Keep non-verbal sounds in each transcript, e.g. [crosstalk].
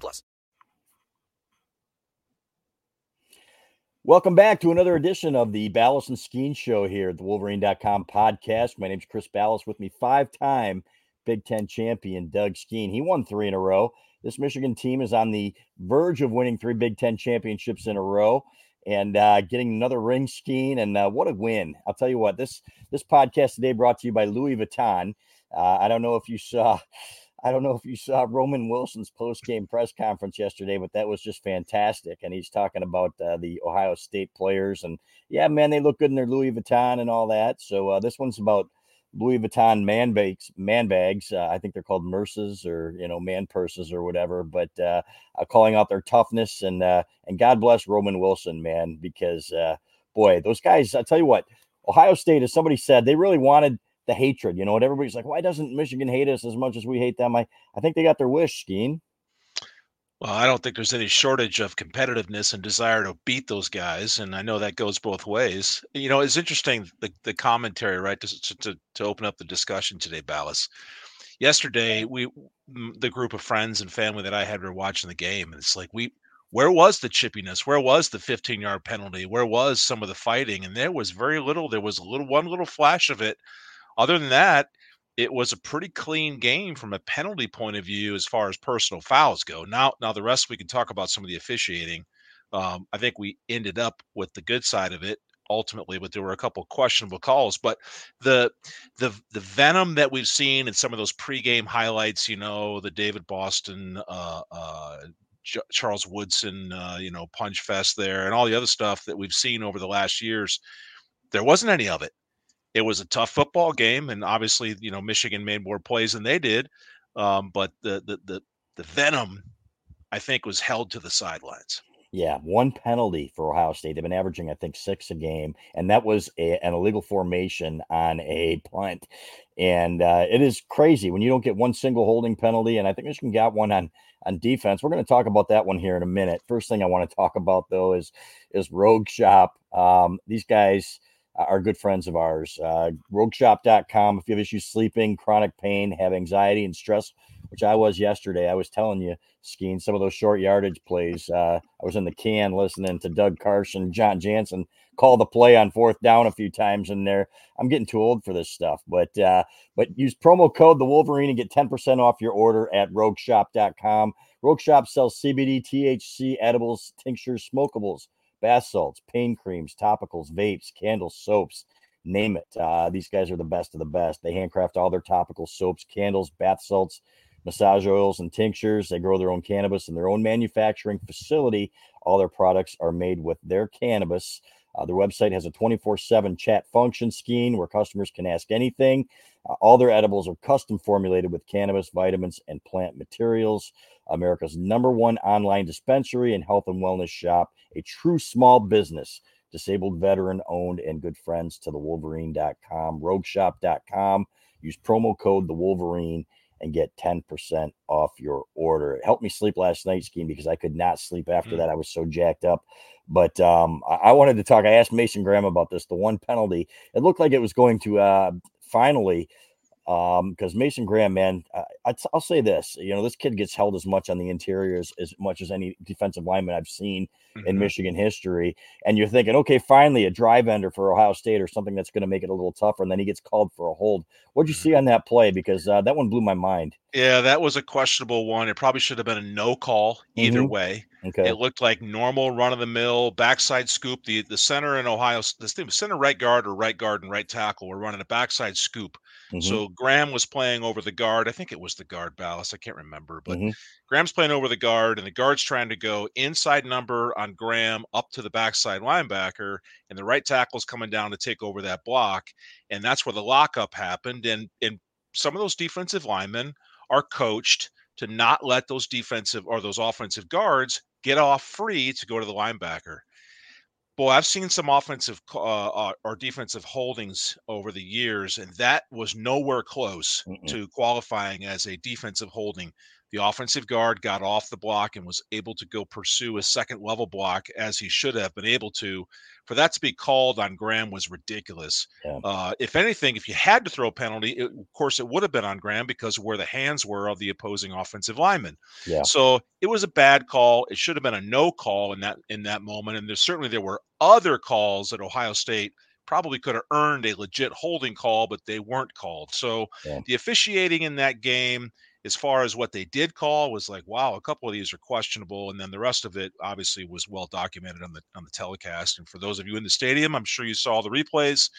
plus. Welcome back to another edition of the Balas and Skene Show here at the Wolverine.com podcast. My name is Chris Balas. With me, five-time Big Ten champion Doug Skene. He won three in a row. This Michigan team is on the verge of winning three Big Ten championships in a row and uh, getting another ring Skene. And uh, what a win! I'll tell you what this this podcast today brought to you by Louis Vuitton. Uh, I don't know if you saw. I don't know if you saw Roman Wilson's post game press conference yesterday, but that was just fantastic. And he's talking about uh, the Ohio State players. And yeah, man, they look good in their Louis Vuitton and all that. So uh, this one's about Louis Vuitton man bags, man bags. Uh, I think they're called Merces or you know man purses or whatever. But uh, uh, calling out their toughness and uh, and God bless Roman Wilson, man, because boy, those guys. I tell you what, Ohio State, as somebody said, they really wanted the hatred. You know, and everybody's like, why doesn't Michigan hate us as much as we hate them? I I think they got their wish, Skene. Well, I don't think there's any shortage of competitiveness and desire to beat those guys, and I know that goes both ways. You know, it's interesting the, the commentary, right, to, to to open up the discussion today, Balas. Yesterday, we the group of friends and family that I had were watching the game, and it's like we where was the chippiness? Where was the 15 yard penalty? Where was some of the fighting? And there was very little. There was a little one little flash of it. Other than that, it was a pretty clean game from a penalty point of view as far as personal fouls go. Now, now the rest we can talk about some of the officiating. Um, I think we ended up with the good side of it ultimately, but there were a couple questionable calls. But the the the venom that we've seen in some of those pregame highlights, you know, the David Boston, uh, uh, J- Charles Woodson, uh, you know, punch fest there, and all the other stuff that we've seen over the last years, there wasn't any of it it was a tough football game, and obviously, you know, Michigan made more plays than they did. Um, but the, the the the venom, I think, was held to the sidelines. Yeah, one penalty for Ohio State. They've been averaging, I think, six a game, and that was a, an illegal formation on a punt. And uh, it is crazy when you don't get one single holding penalty. And I think Michigan got one on on defense. We're going to talk about that one here in a minute. First thing I want to talk about though is is Rogue Shop. Um, these guys are good friends of ours. Uh, rogueshop.com. If you have issues sleeping, chronic pain, have anxiety and stress, which I was yesterday, I was telling you, Skene some of those short yardage plays. Uh, I was in the can listening to Doug Carson, Jon Jansen call the play on fourth down a few times in there. I'm getting too old for this stuff, but uh, but use promo code the Wolverine and get 10% off your order at rogueshop.com. Rogue Shop sells CBD, THC, edibles, tinctures, smokables bath salts, pain creams, topicals, vapes, candles, soaps, name it. Uh, these guys are the best of the best. They handcraft all their topical soaps, candles, bath salts, massage oils, and tinctures. They grow their own cannabis in their own manufacturing facility. All their products are made with their cannabis. Uh, their website has a 24 7 chat function scheme where customers can ask anything. Uh, all their edibles are custom formulated with cannabis, vitamins, and plant materials. America's number one online dispensary and health and wellness shop, a true small business, disabled veteran owned, and good friends to the Wolverine.com, rogueshop.com. Use promo code the Wolverine and get 10% off your order. It helped me sleep last night, Skene, because I could not sleep after mm. that. I was so jacked up. But um, I, wanted to talk. I asked Mason Graham about this. The one penalty, it looked like it was going to uh, finally um because mason graham man I, will say this you know this kid gets held as much on the interior as, as much as any defensive lineman i've seen mm-hmm. in michigan history and you're thinking okay finally a drive ender for ohio state or something that's going to make it a little tougher and then he gets called for a hold what'd you mm-hmm. see on that play because uh, that one blew my mind yeah that was a questionable one it probably should have been a no call either mm-hmm. way Okay. It looked like normal run of the mill backside scoop. The the center in Ohio, the center right guard or right guard and right tackle were running a backside scoop. Mm-hmm. So Graham was playing over the guard. I think it was the guard Balas. I can't remember, but mm-hmm. Graham's playing over the guard, and the guard's trying to go inside number on Graham up to the backside linebacker, and the right tackle's coming down to take over that block, and that's where the lockup happened. And and some of those defensive linemen are coached to not let those defensive or those offensive guards get off free to go to the linebacker. Boy, I've seen some offensive uh, uh, or defensive holdings over the years, and that was nowhere close Mm-mm. to qualifying as a defensive holding. The offensive guard got off the block and was able to go pursue a second level block as he should have been able to. For that to be called on Graham was ridiculous. Yeah. Uh, if anything, if you had to throw a penalty, it, of course, it would have been on Graham because of where the hands were of the opposing offensive lineman. Yeah. So it was a bad call. It should have been a no call in that in that moment. And there's certainly there were other calls at Ohio State probably could have earned a legit holding call, but they weren't called. So Yeah. the officiating in that game, as far as what they did call, was like, wow, a couple of these are questionable, and then the rest of it obviously was well documented on the on the telecast. And for those of you in the stadium, I'm sure you saw the replays.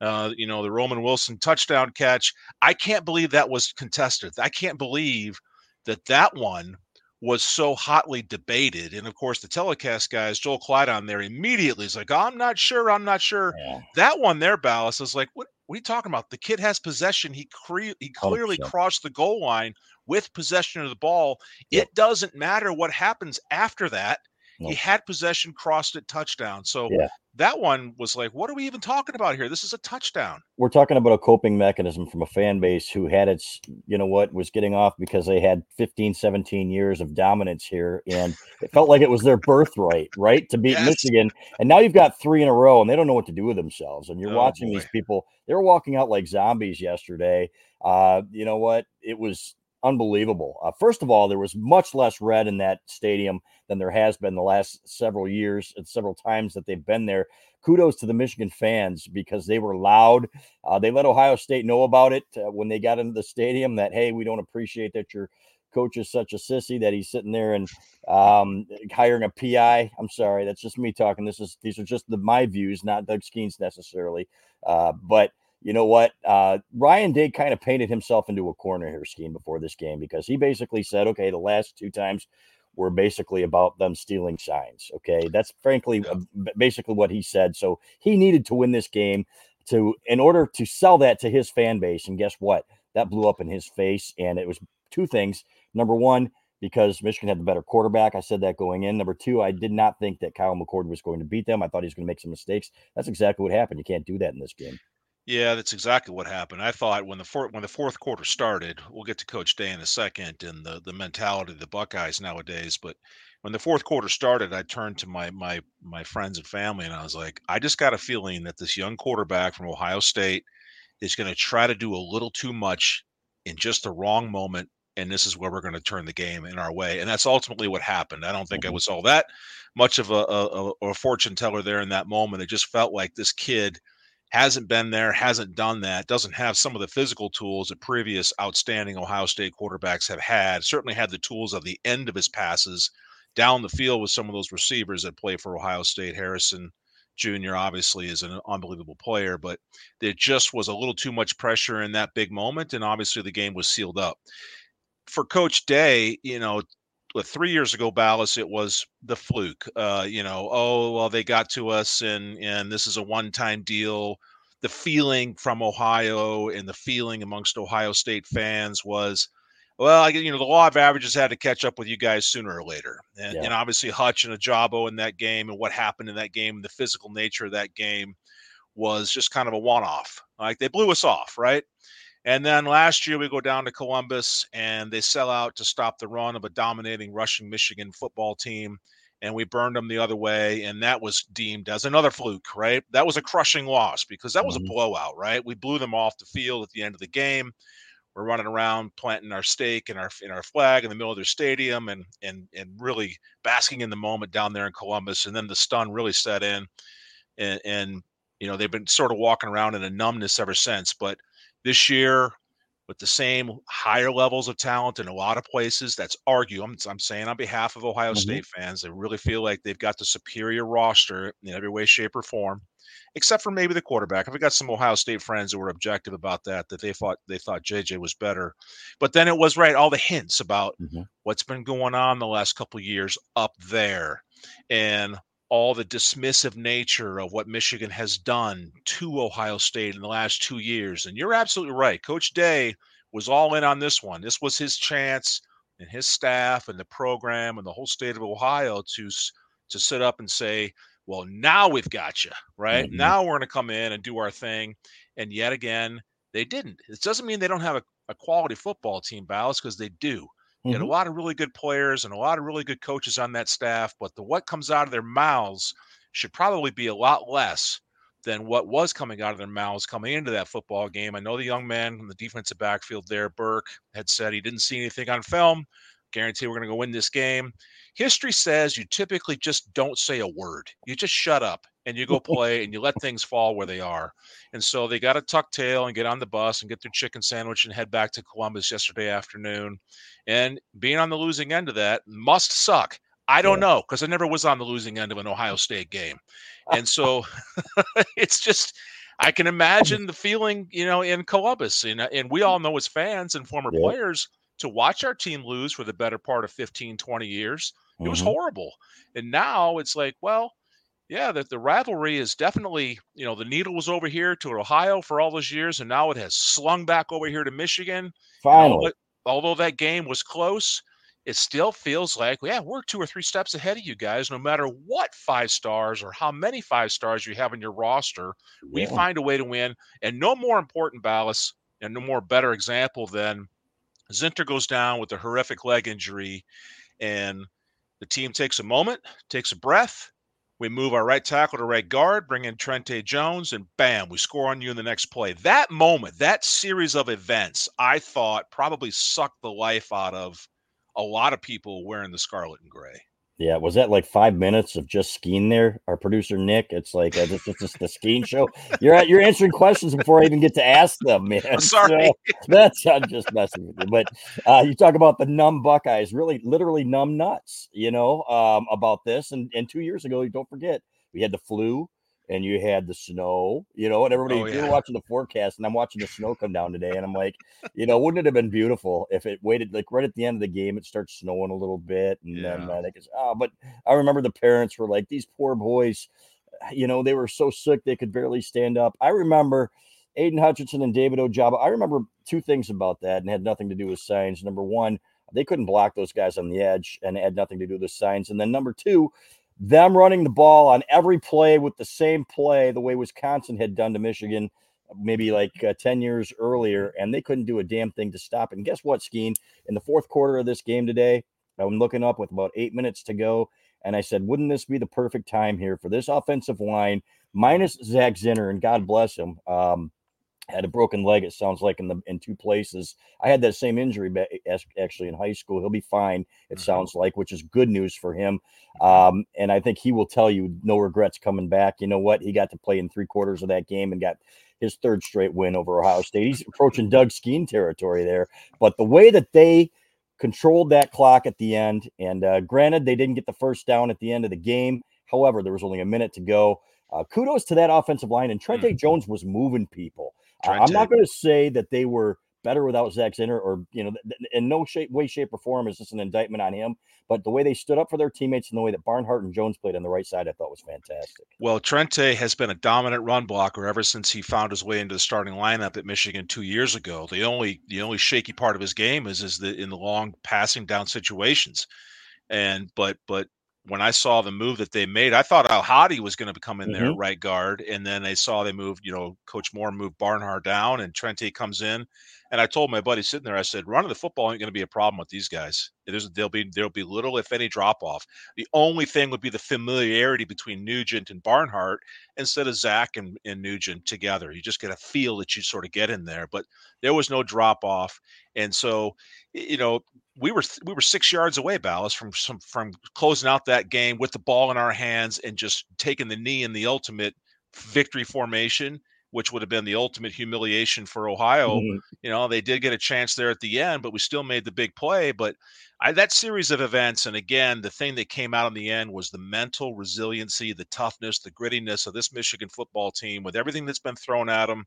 Uh, you know, the Roman Wilson touchdown catch. I can't believe that was contested. I can't believe that that one was so hotly debated. And of course, the telecast guys, Joel Klatt on there immediately is like, oh, I'm not sure. I'm not sure. Yeah. That one there, Balas, is like, what, what are you talking about? The kid has possession. He, cre- he oh, clearly 100%. crossed the goal line with possession of the ball. Yep. It doesn't matter what happens after that. He had possession, crossed it, touchdown. So Yeah. that one was like, what are we even talking about here? This is a touchdown. we're talking about a coping mechanism from a fan base who had its you know what was getting off because they had 15 17 years of dominance here and it felt like it was their birthright right to beat Yes. michigan and now you've got three in a row and they don't know what to do with themselves and you're Oh, watching boy. these people they were walking out like zombies yesterday uh you know what it was unbelievable uh, first of all there was much less red in that stadium than there has been the last several years and several times that they've been there kudos to the michigan fans because they were loud uh, they let Ohio State know about it uh, when they got into the stadium that, hey, we don't appreciate that your coach is such a sissy that he's sitting there and um, hiring a PI. I'm sorry, that's just me talking. This is these are just the my views, not Doug Skene's necessarily. Uh, but you know what? Uh, Ryan did kind of painted himself into a corner here, Skene, before this game because he basically said, okay, the last two times were basically about them stealing signs. Okay, that's frankly Yeah. uh, basically what he said. So he needed to win this game to in order to sell that to his fan base. And guess what? That blew up in his face. And it was two things. Number one, because Michigan had the better quarterback. I said that going in. Number two, I did not think that Kyle McCord was going to beat them. I thought he was going to make some mistakes. That's exactly what happened. You can't do that in this game. Yeah, that's exactly what happened. I thought when the fourth when the fourth quarter started, we'll get to Coach Day in a second and the the mentality of the Buckeyes nowadays. But when the fourth quarter started, I turned to my my my friends and family and I was like, I just got a feeling that this young quarterback from Ohio State is going to try to do a little too much in just the wrong moment. And this is where we're going to turn the game in our way. And that's ultimately what happened. I don't think I Mhm. was all that much of a, a- a fortune teller there in that moment. It just felt like this kid hasn't been there, hasn't done that, doesn't have some of the physical tools that previous outstanding Ohio State quarterbacks have had. Certainly had the tools of the end of his passes down the field with some of those receivers that play for Ohio State. Harrison Jr. obviously is an unbelievable player, but there just was a little too much pressure in that big moment, and obviously the game was sealed up. For Coach Day, you know, three years ago, Balas, it was the fluke. Uh, you know, oh well, they got to us, and and this is a one-time deal. The feeling from Ohio and the feeling amongst Ohio State fans was, well, I, you know, the law of averages had to catch up with you guys sooner or later, and, Yeah. and obviously Hutch and Ojabo in that game, and what happened in that game, the physical nature of that game was just kind of a one-off. Like they blew us off, right? And then last year we go down to Columbus and they sell out to stop the run of a dominating rushing Michigan football team. And we burned them the other way. And that was deemed as another fluke, right? That was a crushing loss because that was a mm-hmm. blowout, right? We blew them off the field at the end of the game. We're running around planting our stake and our in our flag in the middle of their stadium and and and really basking in the moment down there in Columbus. And then the stun really set in. And and you know, they've been sort of walking around in a numbness ever since. But this year with the same higher levels of talent in a lot of places. That's argue. I'm, I'm saying on behalf of Ohio Mhm. State fans, they really feel like they've got the superior roster in every way, shape, or form, except for maybe the quarterback. I've got some Ohio State friends who were objective about that, that they thought they thought JJ was better. But then it was right, all the hints about Mhm. what's been going on the last couple of years up there and all the dismissive nature of what Michigan has done to Ohio State in the last two years. And you're absolutely right. Coach Day was all in on this one. This was his chance and his staff and the program and the whole state of Ohio to to sit up and say, "Well, now we've got you, right? Mm-hmm. Now we're going to come in and do our thing." And yet again, they didn't. It doesn't mean they don't have a, a quality football team, Balas, because they do. You mm-hmm. a lot of really good players and a lot of really good coaches on that staff, but the what comes out of their mouths should probably be a lot less than what was coming out of their mouths coming into that football game. I know the young man from the defensive backfield there, Burke, had said he didn't see anything on film. Guarantee we're going to go win this game. History says you typically just don't say a word. You just shut up and you go [laughs] play and you let things fall where they are. And so they got to tuck tail and get on the bus and get their chicken sandwich and head back to Columbus yesterday afternoon. And being on the losing end of that must suck. I don't yeah. know because I never was on the losing end of an Ohio State game. And so [laughs] it's just I can [laughs] imagine the feeling, you know, in Columbus. And, and we all know as fans and former yeah. players to watch our team lose for the better part of 15, 20 years. It was mm-hmm. horrible. And now it's like, well, yeah, that the rivalry is definitely, you know, the needle was over here to Ohio for all those years, and now it has slung back over here to Michigan. Finally. although that game was close, it still feels like, yeah, we're two or three steps ahead of you guys, no matter what five stars or how many five stars you have in your roster. Yeah. We find a way to win. And no more important, Balas, and no more better example than Zinter goes down with a horrific leg injury, and the team takes a moment, takes a breath. We move our right tackle to right guard, bring in Trente Jones, and bam, we score on you in the next play. That moment, that series of events, I thought probably sucked the life out of a lot of people wearing the scarlet and gray. Yeah, was that like five minutes of just Skene there? Our producer Nick, it's like uh, it's just the Skene show. You're at, you're answering questions before I even get to ask them, [laughs] man. Sorry, so [laughs] that's I'm just messing with you. But uh, you talk about the numb Buckeyes, really, literally numb nuts. You know um, about this, and and two years ago, don't forget we had the flu and you had the snow, you know, and everybody, oh, yeah. you're watching the forecast, and I'm watching the snow come down today, and I'm like, you know, wouldn't it have been beautiful if it waited like right at the end of the game, it starts snowing a little bit, and yeah. then uh, they goes, oh, but I remember the parents were like, these poor boys, you know, they were so sick they could barely stand up. I remember Aidan Hutchinson and David Ojabo. I remember two things about that, and had nothing to do with signs. Number one, they couldn't block those guys on the edge, and had nothing to do with the signs. And then number two, them running the ball on every play with the same play, the way Wisconsin had done to Michigan maybe like uh, 10 years earlier, and they couldn't do a damn thing to stop. And guess what, Skene? In the fourth quarter of this game today, I'm looking up with about eight minutes to go, and I said, wouldn't this be the perfect time here for this offensive line, minus Zak Zinter, and God bless him. Um, had a broken leg. It sounds like in the in two places. I had that same injury actually in high school. He'll be fine. It mm-hmm. sounds like, which is good news for him. Um, and I think he will tell you no regrets coming back. You know what? He got to play in three quarters of that game and got his third straight win over Ohio State. He's approaching Doug Skene territory there. But the way that they controlled that clock at the end, and uh, granted they didn't get the first down at the end of the game. However, there was only a minute to go. Uh, kudos to that offensive line, and Trente mm-hmm. Jones was moving people. I'm not going to say that they were better without Zak Zinter, or you know, in no shape, way, shape, or form is this an indictment on him. But the way they stood up for their teammates and the way that Barnhart and Jones played on the right side, I thought was fantastic. Well, Trente has been a dominant run blocker ever since he found his way into the starting lineup at Michigan two years ago. The only the only shaky part of his game is is the in the long passing down situations. And but but when I saw the move that they made, I thought El-Hadi was going to come in mm-hmm. there right guard, and then they saw they moved. You know, Coach Moore moved Barnhart down, and Trente comes in. And I told my buddy sitting there, I said, running the football ain't going to be a problem with these guys. There's, there'll be there'll be little, if any, drop off. The only thing would be the familiarity between Nugent and Barnhart instead of Zak and, and Nugent together. You just get a feel that you sort of get in there, but there was no drop off. And so, you know, we were we were six yards away, Balas, from some from closing out that game with the ball in our hands and just taking the knee in the ultimate victory formation, which would have been the ultimate humiliation for Ohio. Mm-hmm. You know, they did get a chance there at the end, but we still made the big play. But I, that series of events, and again, the thing that came out in the end was the mental resiliency, the toughness, the grittiness of this Michigan football team with everything that's been thrown at them,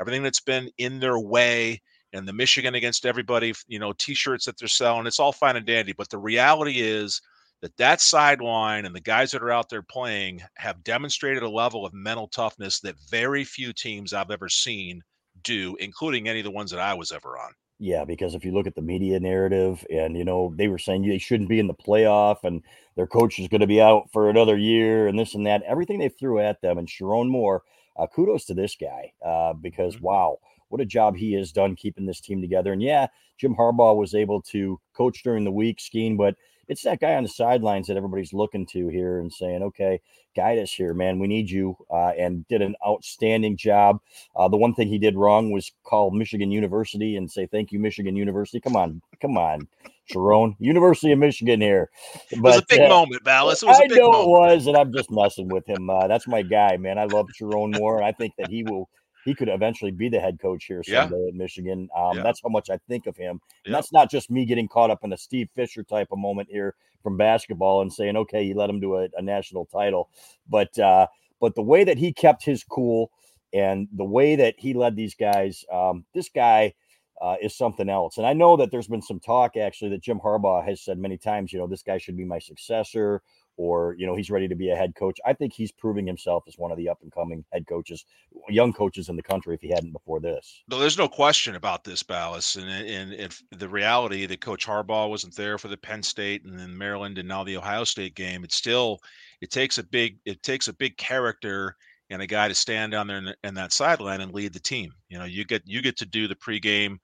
everything that's been in their way and the Michigan against everybody, you know, t-shirts that they're selling. It's all fine and dandy, but the reality is that that sideline and the guys that are out there playing have demonstrated a level of mental toughness that very few teams I've ever seen do, including any of the ones that I was ever on. Yeah, because if you look at the media narrative, and you know they were saying they shouldn't be in the playoff, and their coach is going to be out for another year, and this and that, everything they threw at them, and Sherrone Moore, uh, kudos to this guy uh, because mm-hmm. wow, what a job he has done keeping this team together. And yeah, Jim Harbaugh was able to coach during the week, Skene, but it's that guy on the sidelines that everybody's looking to here and saying, okay, guide us here, man. We need you. Uh, and did an outstanding job. Uh, the one thing he did wrong was call Michigan University and say, thank you, Michigan University. Come on, come on, Sherrone, University of Michigan here. But, it was a big uh, moment, Balas. I know moment. it was, and I'm just messing with him. Uh, that's my guy, man. I love Sherrone Moore. I think that he will he could eventually be the head coach here someday yeah. at Michigan. Um, yeah. That's how much I think of him. And that's not just me getting caught up in a Steve Fisher type of moment here from basketball and saying, okay, you let him do a, a national title, but uh, but the way that he kept his cool and the way that he led these guys, um, this guy. Uh, is something else. And I know that there's been some talk actually that Jim Harbaugh has said many times, you know, this guy should be my successor or you know he's ready to be a head coach. I think he's proving himself as one of the up and coming head coaches, young coaches in the country. If he hadn't before this, no, there's no question about this, Balas. And and if the reality that Coach Harbaugh wasn't there for the Penn State and then Maryland and now the Ohio State game, it's still it takes a big it takes a big character and a guy to stand down there in, in that sideline and lead the team. You know, you get you get to do the pregame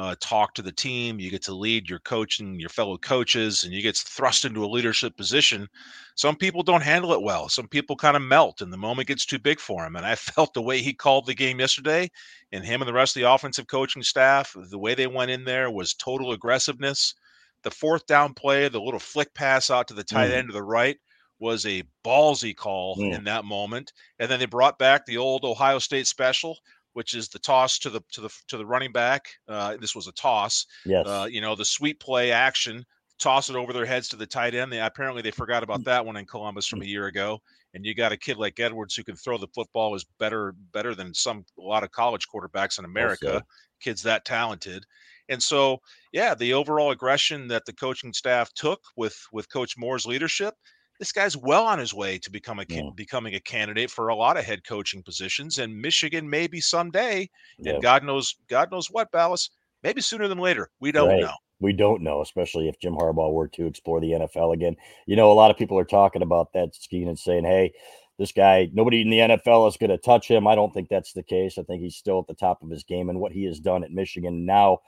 uh, talk to the team. You get to lead your coach and your fellow coaches, and you get thrust into a leadership position. Some people don't handle it well. Some people kind of melt, and the moment gets too big for them. And I [laughs] felt the way he called the game yesterday, and him and the rest of the offensive coaching staff, the way they went in there was total aggressiveness. The fourth down play, the little flick pass out to the tight mm. end to the right, was a ballsy call mm. in that moment. And then they brought back the old Ohio State special which is the toss to the to the to the running back. Uh, this was a toss. Yes. Uh, you know the sweep play action, toss it over their heads to the tight end. They apparently they forgot about that one in Columbus from a year ago. And you got a kid like Edwards who can throw the football is better better than some a lot of college quarterbacks in America. Also. Kids that talented. And so, yeah, the overall aggression that the coaching staff took with with Coach Moore's leadership, this guy's well on his way to become a yeah. becoming a candidate for a lot of head coaching positions, and Michigan maybe someday, yeah. and God knows, God knows what, Balas, maybe sooner than later. We don't right. know. We don't know, especially if Jim Harbaugh were to explore the NFL again. You know, a lot of people are talking about that Skene and saying, "Hey, this guy, nobody in the NFL is going to touch him." I don't think that's the case. I think he's still at the top of his game, and what he has done at Michigan now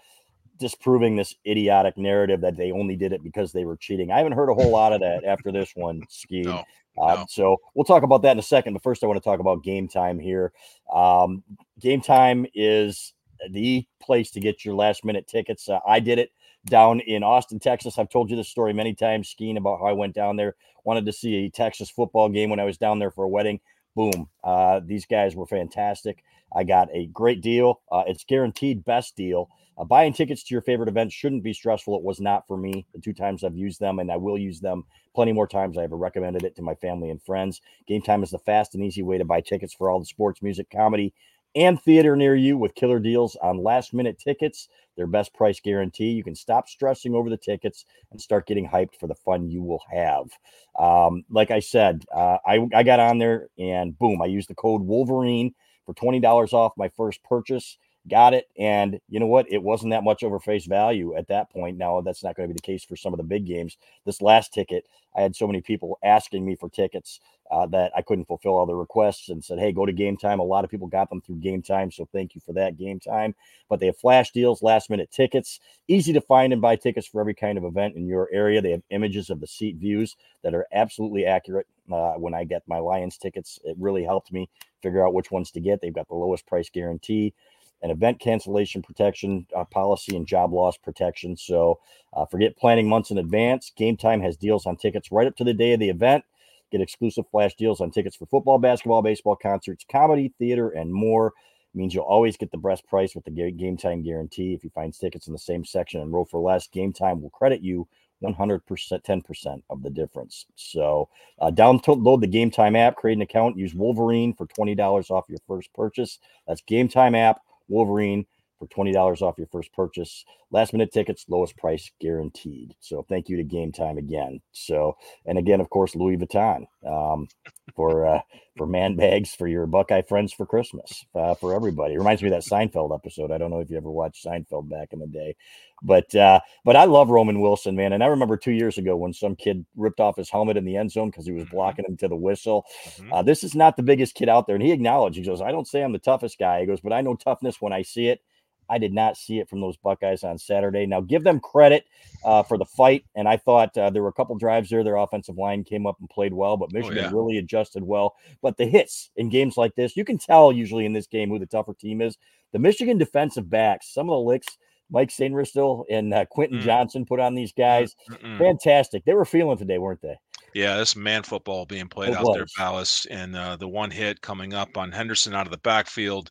disproving this idiotic narrative that they only did it because they were cheating. I haven't heard a whole lot of that after this one, Ski. No, uh, no. So we'll talk about that in a second. But first, I want to talk about Gametime here. Um, Gametime is the place to get your last minute tickets. Uh, I did it down in Austin, Texas. I've told you this story many times, Skene about how I went down there, wanted to see a Texas football game when I was down there for a wedding. Boom. Uh, these guys were fantastic. I got a great deal. Uh, it's guaranteed best deal. Uh, buying tickets to your favorite event shouldn't be stressful. It was not for me the two times I've used them, and I will use them plenty more times. I've recommended it to my family and friends. Gametime is the fast and easy way to buy tickets for all the sports, music, comedy, and theater near you with killer deals on last minute tickets, their best price guarantee. You can stop stressing over the tickets and start getting hyped for the fun you will have. Um, like I said, uh, I, I got on there and boom, I used the code Wolverine for $20 off my first purchase got it. And you know what? It wasn't that much over face value at that point. Now, that's not going to be the case for some of the big games. This last ticket, I had so many people asking me for tickets uh, that I couldn't fulfill all the requests and said, hey, go to Gametime. A lot of people got them through Gametime. So thank you for that Gametime. But they have flash deals, last minute tickets, easy to find and buy tickets for every kind of event in your area. They have images of the seat views that are absolutely accurate. Uh, when I get my Lions tickets, it really helped me figure out which ones to get. They've got the lowest price guarantee an event cancellation protection uh, policy and job loss protection. So uh, forget planning months in advance. Gametime has deals on tickets right up to the day of the event. Get exclusive flash deals on tickets for football, basketball, baseball, concerts, comedy, theater, and more. Means you'll always get the best price with the Gametime guarantee. If you find tickets in the same section and row for less, Gametime will credit you 100%, 10% of the difference. So uh, download the Gametime app, create an account, use Wolverine for $20 off your first purchase. That's Gametime app Wolverine for $20 off your first purchase. Last minute tickets, lowest price guaranteed. So thank you to Gametime again. So, and again, of course, Louis Vuitton um, for uh, for man bags for your Buckeye friends for Christmas uh, for everybody. It reminds me of that Seinfeld episode. I don't know if you ever watched Seinfeld back in the day, but uh, but I love Roman Wilson, man. And I remember two years ago when some kid ripped off his helmet in the end zone because he was mm-hmm. blocking him to the whistle. Mm-hmm. Uh, this is not the biggest kid out there, and he acknowledged. He goes, "I don't say I'm the toughest guy." He goes, "But I know toughness when I see it." I did not see it from those Buckeyes on Saturday. Now, give them credit uh, for the fight. And I thought uh, there were a couple drives there. Their offensive line came up and played well, but Michigan oh, yeah. really adjusted well. But the hits in games like this, you can tell usually in this game who the tougher team is. The Michigan defensive backs, some of the licks Mike Sainristil and uh, Quinten mm. Johnson put on these guys, Mm-mm. fantastic. They were feeling today, weren't they? Yeah, this man football being played it out was. there, Balas, and uh, the one hit coming up on Henderson out of the backfield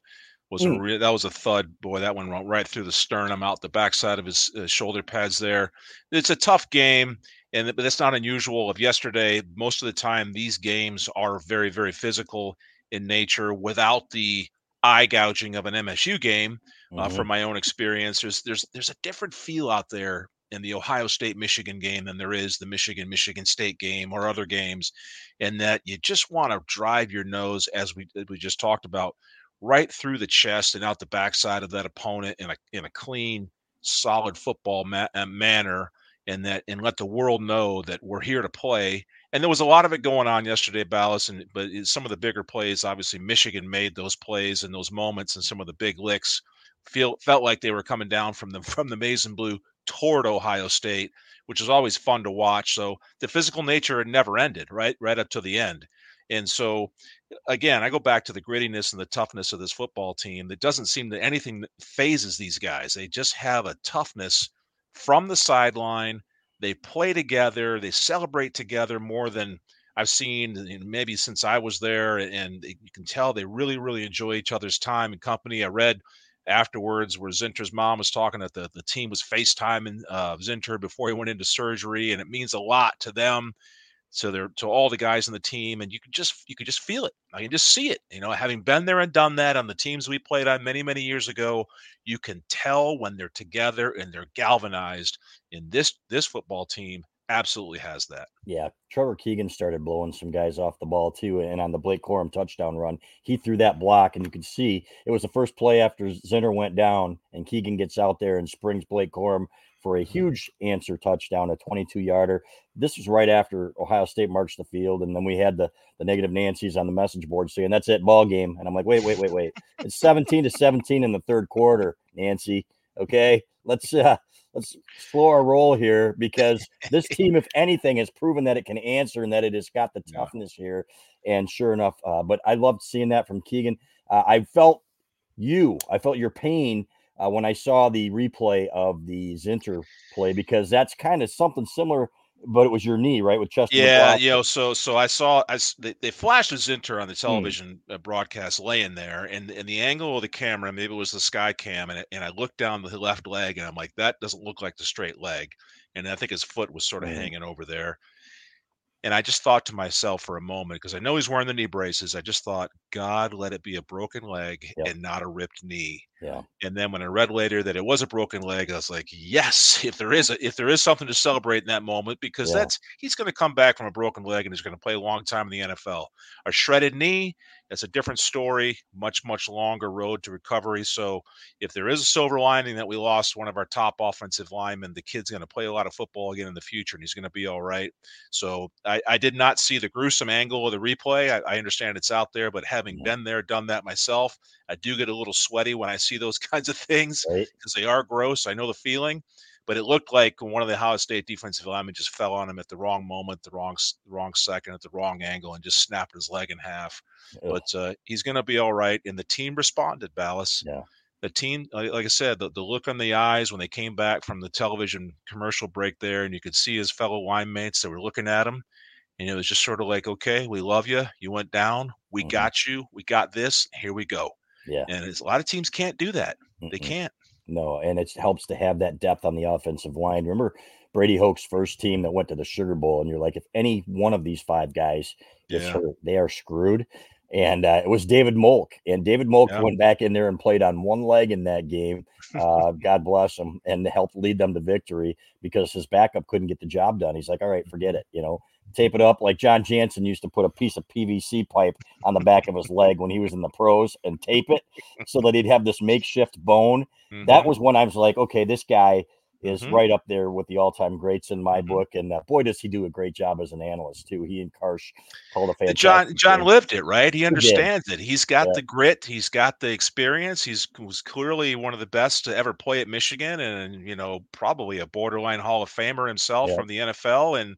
was mm. a re- that was a thud. Boy, that one went right through the sternum, out the backside of his uh, shoulder pads. There, it's a tough game, and but that's not unusual. Of yesterday, most of the time these games are very, very physical in nature, without the eye gouging of an MSU game. Uh, mm-hmm. From my own experience, there's there's there's a different feel out there in the Ohio State Michigan game than there is the Michigan Michigan State game or other games, and that you just want to drive your nose as we as we just talked about right through the chest and out the backside of that opponent in a in a clean, solid football ma- uh, manner, and that and let the world know that we're here to play. And there was a lot of it going on yesterday, Balas, and but some of the bigger plays, obviously, Michigan made those plays and those moments, and some of the big licks feel felt like they were coming down from the [laughs] from the maize and blue toward Ohio State, which is always fun to watch. So the physical nature never ended, right, right up to the end. And so, again, I go back to the grittiness and the toughness of this football team. That doesn't seem that anything phases these guys. They just have a toughness from the sideline. They play together. They celebrate together more than I've seen maybe since I was there. And you can tell they really, really enjoy each other's time and company. I read afterwards where Zinter's mom was talking that the, the team was FaceTiming uh, Zinter before he went into surgery, and it means a lot to them so they're to all the guys on the team and you could just you could just feel it i can just see it you know having been there and done that on the teams we played on many many years ago you can tell when they're together and they're galvanized in this this football team absolutely has that. Yeah trevor keegan started blowing some guys off the ball too and on the blake corum touchdown run he threw that block and you could see it was the first play after zinter went down and keegan gets out there and springs blake corum for a huge answer touchdown, a 22 yarder. This was right after Ohio State marched the field. And then we had the, the negative Nancy's on the message board saying, that's it, ball game. And I'm like, wait, wait, wait, wait. It's 17 to 17 in the third quarter, Nancy. Okay. Let's, uh, let's slow our roll here because this [laughs] team, if anything, has proven that it can answer and that it has got the toughness yeah. here. And sure enough, uh, but I loved seeing that from Keegan. Uh, I felt you, I felt your pain uh, when I saw the replay of the Zinter play because that's kind of something similar, but it was your knee, right, with Chester. Yeah, you know, so so I saw I they, they flashed a Zinter on the hmm. television hmm. broadcast laying there, and and the angle of the camera, maybe it was the sky cam, and it, and I looked down the left leg, and I'm like, that doesn't look like the straight leg, and I think his foot was sort of hmm. hanging over there. And I just thought to myself for a moment, because I know he's wearing the knee braces, I just thought, God, let it be a broken leg yep. and not a ripped knee. Yeah. And then when I read later that it was a broken leg, I was like, yes, if there is a, if there is something to celebrate in that moment, because yeah. that's he's going to come back from a broken leg and he's going to play a long time in the NFL. A shredded knee, that's a different story, much much longer road to recovery. So if there is a silver lining that we lost one of our top offensive linemen, the kid's going to play a lot of football again in the future, and he's going to be all right. So I, I did not see the gruesome angle of the replay. I, I understand it's out there, but having yeah. been there, done that myself, I do get a little sweaty when I see those [laughs] kinds of things because right. they are gross. I know the feeling, but it looked like one of the Ohio State defensive linemen just fell on him at the wrong moment, the wrong wrong second, at the wrong angle, and just snapped his leg in half. But uh, he's going to be all right. And the team responded, Balas. Yeah. The team, like, like I said, the, the look on the eyes when they came back from the television commercial break there, and you could see his fellow line mates that were looking at him. And it was just sort of like, okay, we love you. You went down. We mm-hmm. got you. We got this. Here we go. Yeah. And a lot of teams can't do that. Mm-mm. They can't. No, and it helps to have that depth on the offensive line. Remember Brady Hoke's first team that went to the Sugar Bowl, and you're like, if any one of these five guys gets yeah. hurt, they are screwed. and uh, it was David Molk. And David Molk Yeah. went back in there and played on one leg in that game. Uh, [laughs] God bless him, and helped lead them to victory because his backup couldn't get the job done. He's like, "All right, forget it," you know. Tape it up like Jon Jansen used to put a piece of PVC pipe on the back of his leg when he was in the pros and tape it so that he'd have this makeshift bone. That Mhm. was when I was like, okay, this guy is Mhm. right up there with the all-time greats in my Mhm. book, and uh, boy, does he do a great job as an analyst too. He and Karsch called a The fantastic. John John game. lived it, right? He understands it. He's got Yeah. the grit. He's got the experience. He's was clearly one of the best to ever play at Michigan, and you know probably a borderline Hall of Famer himself Yeah. from the NFL. And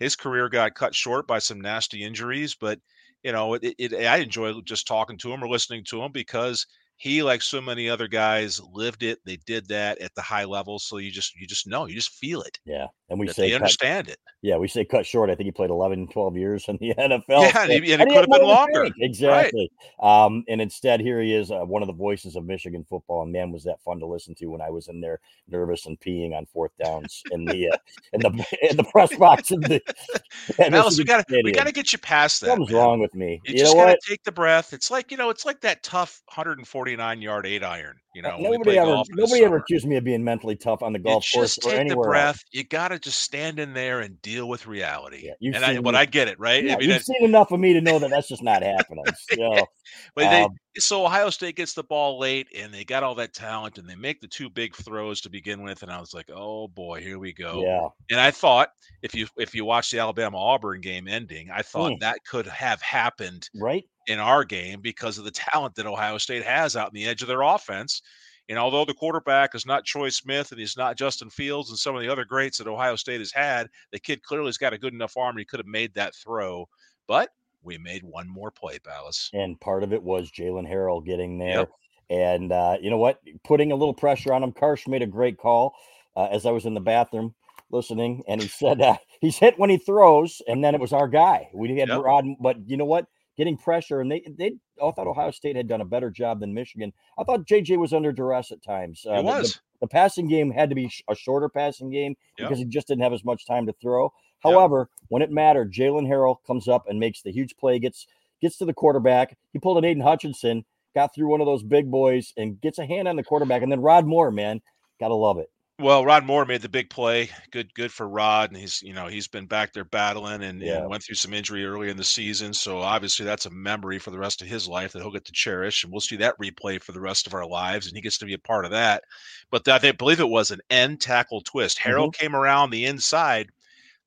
his career got cut short by some nasty injuries, but you know it, it, I enjoy just talking to him or listening to him because he, like so many other guys, lived it. They did that at the high level, so you just you just know, you just feel it. Yeah, and we say they cut, understand it. yeah, we say cut short. I think he played 11, 12 years in the [laughs] NFL. Yeah, and he- and it could have been longer. Exactly. Um, and instead, here he is, uh, one of the voices of Michigan football. And man, was that fun to listen to when I was in there, nervous and peeing on fourth downs in the uh, in the [laughs] in the press box in the. [laughs] Balas, we got to we got to get you past that. Something's man. wrong with me. You, You, just gotta take the breath. It's like you know, it's like that tough 149 yard eight iron. You know, Uh, nobody ever golf in the nobody ever accused me of being mentally tough on the You golf course just or take the anywhere breath. else. You got to just stand in there and deal with reality. Yeah, and I, but I get it, right? Yeah, I mean, you've it- seen enough of me to know that that's just not happening. So, [laughs] but they, um, so Ohio State gets the ball late, and they got all that talent, and they make the two big throws to begin with, and I was like, oh boy, here we go. yeah, And I thought if you if you watch the Alabama Auburn game ending, I thought Mm. that could have happened right. In our game because of the talent that Ohio State has out in the edge of their offense. And although the quarterback is not Troy Smith and he's not Justin Fields and some of the other greats that Ohio State has had, the kid clearly has got a good enough arm. He could have made that throw, but we made one more play, Balas. and part of it was Jaylen Harrell getting there. Yep. And uh, you know what? Putting a little pressure on him. Karsch made a great call uh, as I was in the bathroom listening, and he said uh, he's hit when he throws, and then it was our guy. We had Yep. Rod, but you know what? Getting pressure, and they they I thought Ohio State had done a better job than Michigan. I thought JJ was under duress at times. Uh, It the- the- was. the passing game had to be a shorter passing game Yep. because he just didn't have as much time to throw. Yep. However, when it mattered, Jaylen Harrell comes up and makes the huge play, gets gets to the quarterback. He pulled an Aidan Hutchinson, got through one of those big boys, and gets a hand on the quarterback. And then Rod Moore, man, gotta love it. Well, Rod Moore made the big play. Good, good for Rod, and he's you know he's been back there battling and, Yeah. and went through some injury early in the season. So obviously that's a memory for the rest of his life that he'll get to cherish, and we'll see that replay for the rest of our lives, and he gets to be a part of that. But I think- believe it was an end tackle twist. Harrell mm-hmm. came around the inside.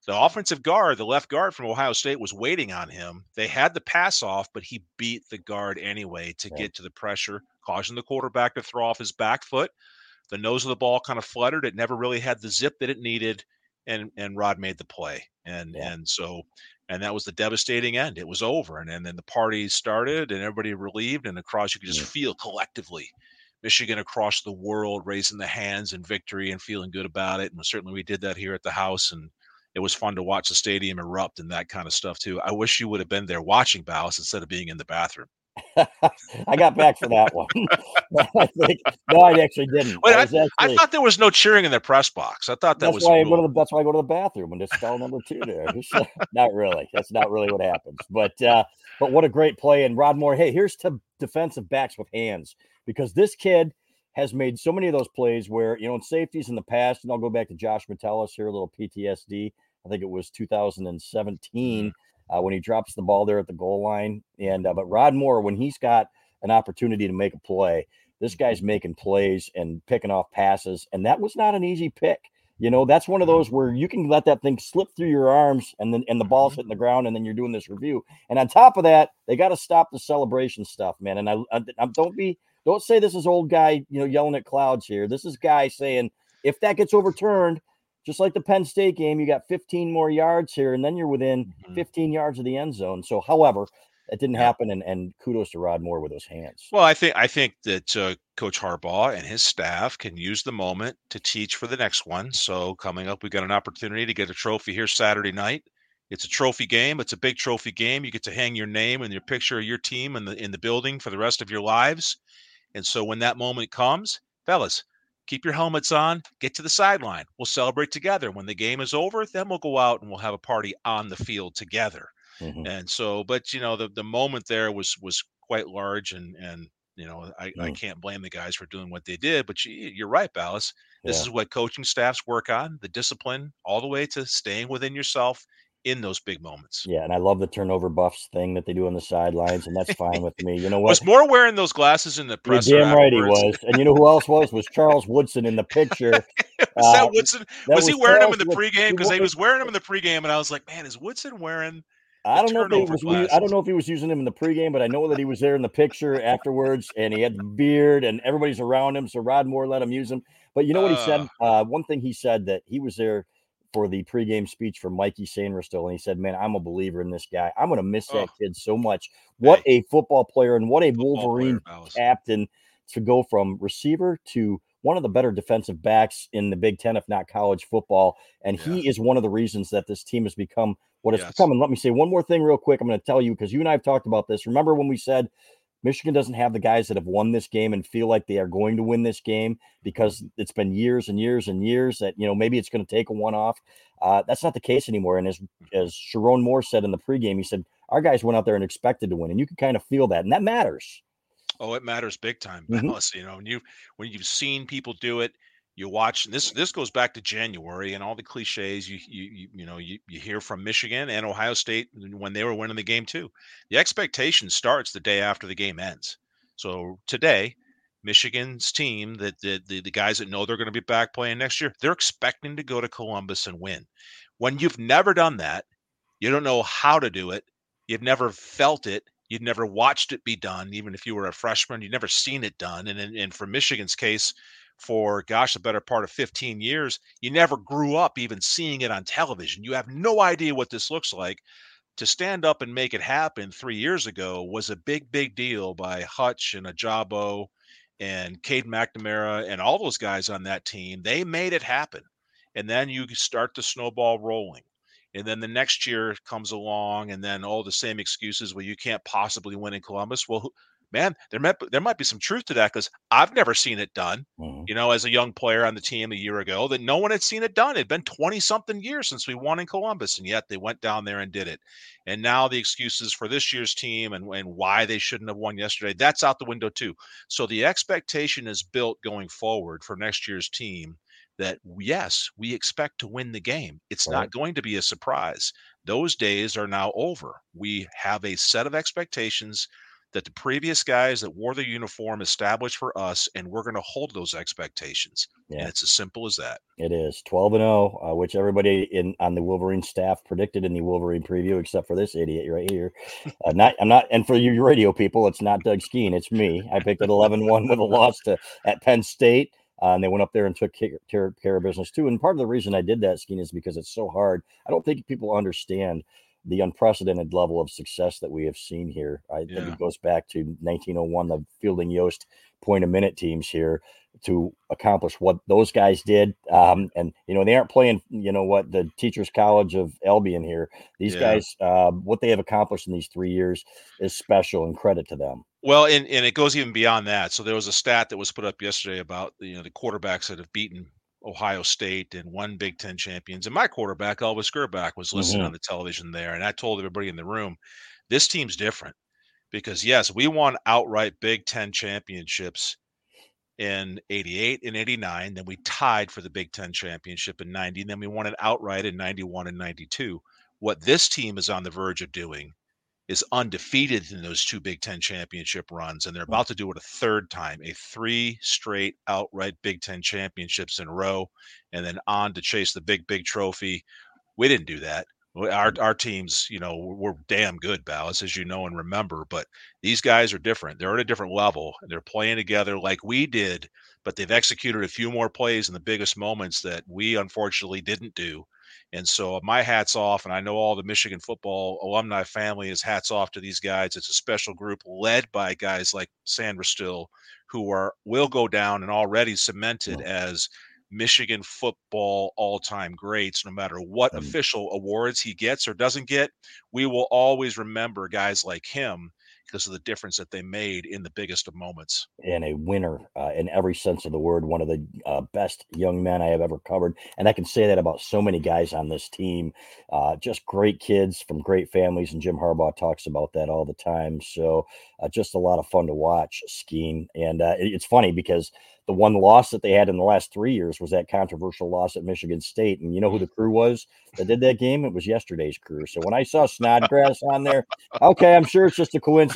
The offensive guard, the left guard from Ohio State, was waiting on him. They had the pass off, but he beat the guard anyway to Yeah. get to the pressure, causing the quarterback to throw off his back foot the nose of the ball kind of fluttered. It never really had the zip that it needed, and and Rod made the play, and Yeah. and so and that was the devastating end. It was over, and, and then the party started, and everybody relieved, and across you could just Yeah. feel collectively. Michigan across the world raising the hands in victory and feeling good about it. And certainly we did that here at the house. And it was fun to watch the stadium erupt and that kind of stuff too. I wish you would have been there watching Balas instead of being in the bathroom. [laughs] I got back for that one. [laughs] I think no, I actually didn't. Wait, I, was I actually, thought there was no cheering in the press box. I thought that that's was why I a go to the that's why I go to the bathroom and just stall number two there. [laughs] not really. That's not really what happens. But uh, but what a great play. And Rod Moore, hey, here's to defensive backs with hands because this kid has made so many of those plays where you know in safeties in the past, and I'll go back to Josh Metellus here, a little PTSD. I think it was 2017 uh, when he drops the ball there at the goal line. And uh, but Rod Moore, when he's got an opportunity to make a play, this guy's making plays and picking off passes, and that was not an easy pick. You know, that's one of those where you can let that thing slip through your arms and then and the ball's hitting the ground, and then you're doing this review. And on top of that, they got to stop the celebration stuff, man. And I, I, I don't be don't say this is old guy, you know, yelling at clouds here. This is guy saying if that gets overturned, just like the Penn State game, you got 15 more yards here, and then you're within Mhm. 15 yards of the end zone. So, however, that didn't happen, and, and kudos to Rod Moore with those hands. Well, I think I think that uh, Coach Harbaugh and his staff can use the moment to teach for the next one. So coming up, we got an opportunity to get a trophy here Saturday night. It's a trophy game. It's a big trophy game. You get to hang your name and your picture of your team in the in the building for the rest of your lives. And so when that moment comes, fellas, keep your helmets on. Get to the sideline. We'll celebrate together. When the game is over, then we'll go out and we'll have a party on the field together. Mhm. And so, but you know, the the moment there was was quite large, and and you know, I, I Mm. can't blame the guys for doing what they did. But you, you're right, Balas. This Yeah. is what coaching staffs work on: the discipline, all the way to staying within yourself in those big moments. Yeah, and I love the turnover buffs thing that they do on the sidelines, and that's fine with me. You know what? Was Moore wearing those glasses in the presser? damn right he was. And you know who else was? Was Charles Woodson in the picture. [laughs] was Uh, that Woodson? that Was he wearing them in the pregame? Because he was wearing them in the pregame, and I was like, man, is Woodson wearing? I don't know if he was. I don't know if he was using him in the pregame, but I know that he was there in the picture afterwards, and he had the beard, and everybody's around him. So Rod Moore let him use him. But you know what he said? Uh, one thing he said that he was there for the pregame speech for Mikey Sainristil, and he said, "Man, I'm a believer in this guy. I'm going to miss oh. that Oh. kid so much. What a football player and what a player, Wolverine captain to go from receiver to one of the better defensive backs in the Big Ten, if not college football. And he is one of the reasons that this team has become what it's Yes. become. And let me say one more thing real quick. I'm going to tell you because you and I have talked about this. Remember when we said Michigan doesn't have the guys that have won this game and feel like they are going to win this game because it's been years and years and years that you know maybe it's going to take a one off. Uh, that's not the case anymore. And as as Sherrone Moore said in the pregame, he said our guys went out there and expected to win, and you can kind of feel that, and that matters. Oh, it matters big time, Mhm. Balas. You know, when you when you've seen people do it, you watch. And this this goes back to January and all the cliches you you you, know you, you hear from Michigan and Ohio State when they were winning the game too. The expectation starts the day after the game ends. So today, Michigan's team, that the, the the guys that know they're going to be back playing next year, they're expecting to go to Columbus and win. When you've never done that, you don't know how to do it. You've never felt it. You'd never watched it be done, even if you were a freshman. You'd never seen it done. And in, and for Michigan's case, for gosh, the better part of 15 years, you never grew up even seeing it on television. You have no idea what this looks like. To stand up and make it happen three years ago was a big, big deal by Hutch and Ojabo and Cade McNamara and all those guys on that team. They made it happen. And then you start the snowball rolling and then the next year comes along and then all the same excuses well you can't possibly win in columbus well man there might there might be some truth to that because i've never seen it done Mhm. you know as a young player on the team a year ago that no one had seen it done it'd been 20 something years since we won in columbus and yet they went down there and did it and now the excuses for this year's team and, and why they shouldn't have won yesterday that's out the window too so the expectation is built going forward for next year's team that yes, we expect to win the game. It's Right. not going to be a surprise. Those days are now over. We have a set of expectations that the previous guys that wore the uniform established for us, and we're going to hold those expectations. Yeah. And it's as simple as that. It is 12 and 0, uh, which everybody in on the Wolverine staff predicted in the Wolverine preview, except for this idiot right here. Uh, not, I'm not, and for you radio people, it's not Doug Skene, it's me. I picked it 11 1 with a loss to at Penn State. Uh, and they went up there and took care, care, care of business too. And part of the reason I did that, Skene, is because it's so hard. I don't think people understand the unprecedented level of success that we have seen here. I think it goes back to 1901, the Fielding Yost point a minute teams here to accomplish what those guys did. Um, and you know, they aren't playing, you know, what the Teachers College of Albion here. These Yeah. guys, uh, what they have accomplished in these three years is special and credit to them. Well, and, and it goes even beyond that. So there was a stat that was put up yesterday about you know the quarterbacks that have beaten Ohio State and won Big Ten champions. And my quarterback, Elvis Grbac, was listed Mhm. on the television there. And I told everybody in the room, this team's different because yes, we won outright Big Ten championships in 88 and 89. Then we tied for the Big Ten championship in 90. And then we won it outright in 91 and 92. What this team is on the verge of doing is undefeated in those two Big Ten championship runs, and they're mm. about to do it a third time, a three straight outright Big Ten championships in a row, and then on to chase the big, big trophy. We didn't do that. Our mm. our teams, you know, we're damn good, Balas, as you know and remember. But these guys are different. They're at a different level. and They're playing together like we did, but they've executed a few more plays in the biggest moments that we unfortunately didn't do. And so my hats off, and I know all the Michigan football alumni family is hats off to these guys. It's a special group led by guys like Sainristil, who are will go down and already cemented as Michigan football all-time greats. No matter what official awards he gets or doesn't get, we will always remember guys like him because of the difference that they made in the biggest of moments. And a winner uh, in every sense of the word, one of the uh, best young men I have ever covered. And I can say that about so many guys on this team. Uh, just great kids from great families. And Jim Harbaugh talks about that all the time. So uh, just a lot of fun to watch Skene. And uh, it's funny because the one loss that they had in the last three years was that controversial loss at Michigan State. And you know who the crew was that did that game? It was yesterday's crew. So when I saw Snodgrass on there, okay, I'm sure it's just a coincidence,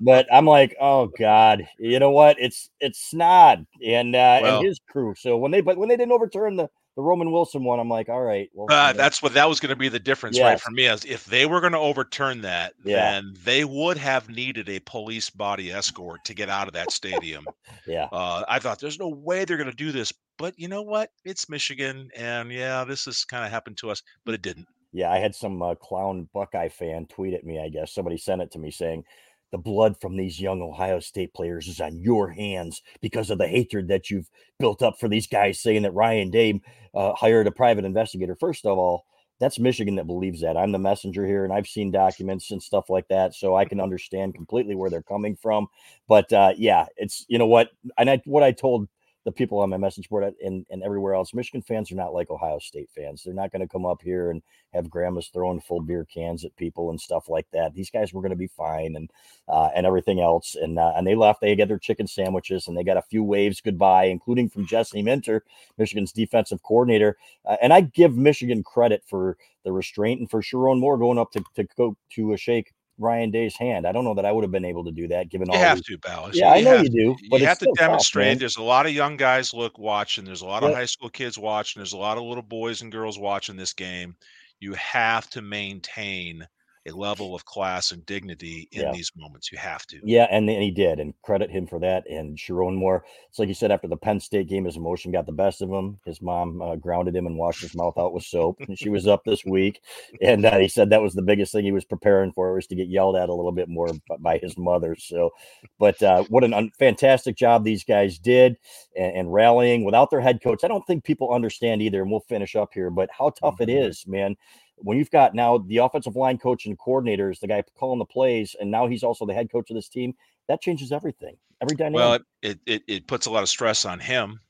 but I'm like, oh god, you know what? It's it's Snod and uh, well, and his crew. So when they but when they didn't overturn the the Roman Wilson one, I'm like, all right. Well, uh, that's what that was going to be the difference, yes. right? For me, as if they were going to overturn that, yeah. then they would have needed a police body escort to get out of that stadium. [laughs] yeah. Uh, I thought there's no way they're going to do this, but you know what? It's Michigan, and yeah, this has kind of happened to us, but it didn't. Yeah, I had some uh, clown Buckeye fan tweet at me. I guess somebody sent it to me saying the blood from these young Ohio State players is on your hands because of the hatred that you've built up for these guys, saying that Ryan Day uh, hired a private investigator. First of all, that's Michigan that believes that. I'm the messenger here, and I've seen documents and stuff like that, so I can understand completely where they're coming from. But uh, yeah, it's you know what, and I, what I told the people on my message board and, and everywhere else. Michigan fans are not like Ohio State fans. They're not going to come up here and have grandmas throwing full beer cans at people and stuff like that. These guys were going to be fine and uh, and everything else. And uh, and they left. They got their chicken sandwiches and they got a few waves goodbye, including from Jesse Minter, Michigan's defensive coordinator. Uh, and I give Michigan credit for the restraint and for Sherrone Moore going up to to go to a shake Ryan Day's hand. I don't know that I would have been able to do that given you all. You have to, Balas. Yeah, you I know you do. But you have to demonstrate. Tough, there's a lot of young guys look watching. There's a lot of high school kids watching. There's a lot of little boys and girls watching this game. You have to maintain a level of class and dignity in yeah. these moments. You have to. Yeah, and, and he did, and credit him for that. And Sherrone Moore, it's like you said after the Penn State game, his emotion got the best of him. His mom uh, grounded him and washed his mouth out with soap. And she was up this week, and uh, he said that was the biggest thing he was preparing for was to get yelled at a little bit more by his mother. So, but uh, what an un- fantastic job these guys did and, and, rallying without their head coach. I don't think people understand either, and we'll finish up here. But how tough mm-hmm. it is, man when you've got now the offensive line coach and coordinator is the guy calling the plays, and now he's also the head coach of this team, that changes everything. Every dynamic. Well, it, it, it puts a lot of stress on him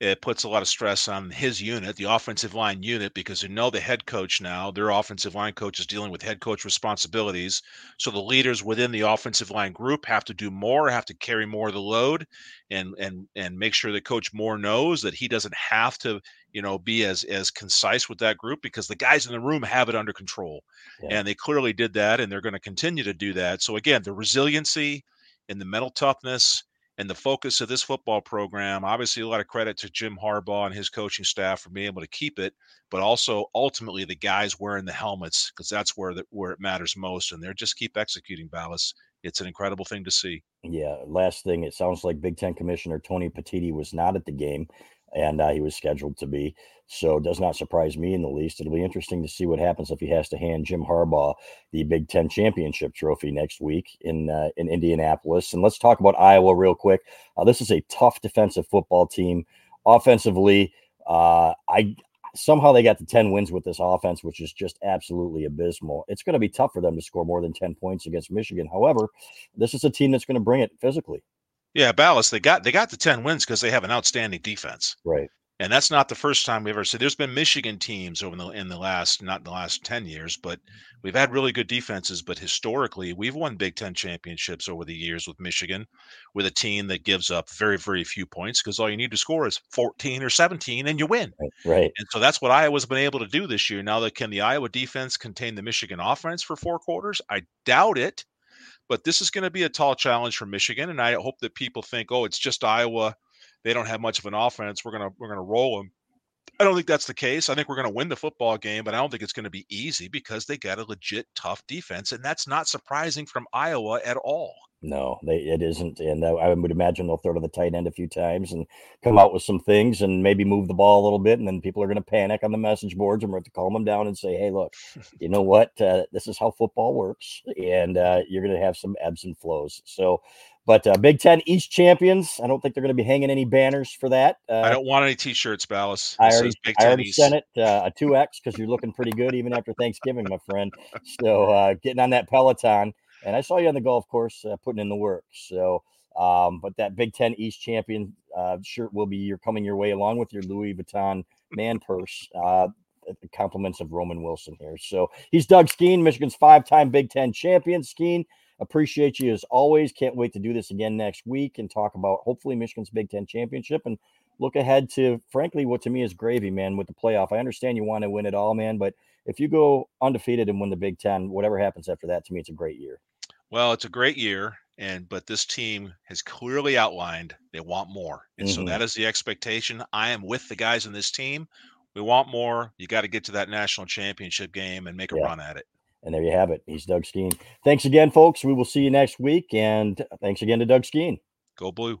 it puts a lot of stress on his unit, the offensive line unit, because you know the head coach now, their offensive line coach is dealing with head coach responsibilities. So the leaders within the offensive line group have to do more, have to carry more of the load, and and and make sure that Coach Moore knows that he doesn't have to, you know, be as as concise with that group because the guys in the room have it under control, yeah. and they clearly did that, and they're going to continue to do that. So again, the resiliency and the mental toughness and the focus of this football program. Obviously, a lot of credit to Jim Harbaugh and his coaching staff for being able to keep it, but also ultimately the guys wearing the helmets because that's where the, where it matters most, and they're just keep executing. Balas, it's an incredible thing to see. Yeah. Last thing, it sounds like Big Ten Commissioner Tony Petitti was not at the game and uh, he was scheduled to be. So it does not surprise me in the least. It'll be interesting to see what happens if he has to hand Jim Harbaugh the Big Ten championship trophy next week in uh, in Indianapolis. And let's talk about Iowa real quick. Uh, this is a tough defensive football team. Offensively, uh, I somehow they got the 10 wins with this offense, which is just absolutely abysmal. It's going to be tough for them to score more than 10 points against Michigan. However, this is a team that's going to bring it physically. Yeah, Balas, they got they got the 10 wins because they have an outstanding defense. Right. And that's not the first time we've ever said there's been Michigan teams over the in the last not in the last 10 years, but we've had really good defenses. But historically, we've won Big Ten championships over the years with Michigan, with a team that gives up very, very few points because all you need to score is 14 or 17 and you win. Right, right. And so that's what Iowa's been able to do this year. Now that can the Iowa defense contain the Michigan offense for four quarters? I doubt it. But this is going to be a tall challenge for Michigan, and I hope that people think, oh, it's just Iowa. They don't have much of an offense. We're gonna we're gonna roll them. I don't think that's the case. I think we're going to win the football game, but I don't think it's going to be easy because they got a legit tough defense, and that's not surprising from Iowa at all. No, they, it isn't, and uh, I would imagine they'll throw to the tight end a few times and come out with some things and maybe move the ball a little bit, and then people are going to panic on the message boards, and we're going to calm them down and say, "Hey, look, [laughs] you know what? Uh, this is how football works, and uh, you're going to have some ebbs and flows." So, but uh, Big Ten East champions, I don't think they're going to be hanging any banners for that. Uh, I don't want any T-shirts, Balas. I already, I already sent it uh, a two X because you're looking pretty good even after Thanksgiving, my friend. So getting on that Peloton and I saw you on the golf course uh, putting in the work. So, um, but that Big Ten East champion uh, shirt will be your coming your way along with your Louis Vuitton man purse. Uh, compliments of Roman Wilson here. So he's Doug Skene, Michigan's five-time Big Ten champion. Skene, appreciate you as always. Can't wait to do this again next week and talk about hopefully Michigan's Big Ten championship and look ahead to frankly what to me is gravy, man, with the playoff. I understand you want to win it all, man, but if you go undefeated and win the Big Ten, whatever happens after that, to me, it's a great year. Well, it's a great year, and but this team has clearly outlined they want more, and mm-hmm. so that is the expectation. I am with the guys in this team. We want more. You got to get to that national championship game and make a yeah. run at it. And there you have it. He's Doug Skene. Thanks again, folks. We will see you next week. And thanks again to Doug Skene. Go blue.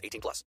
18 plus.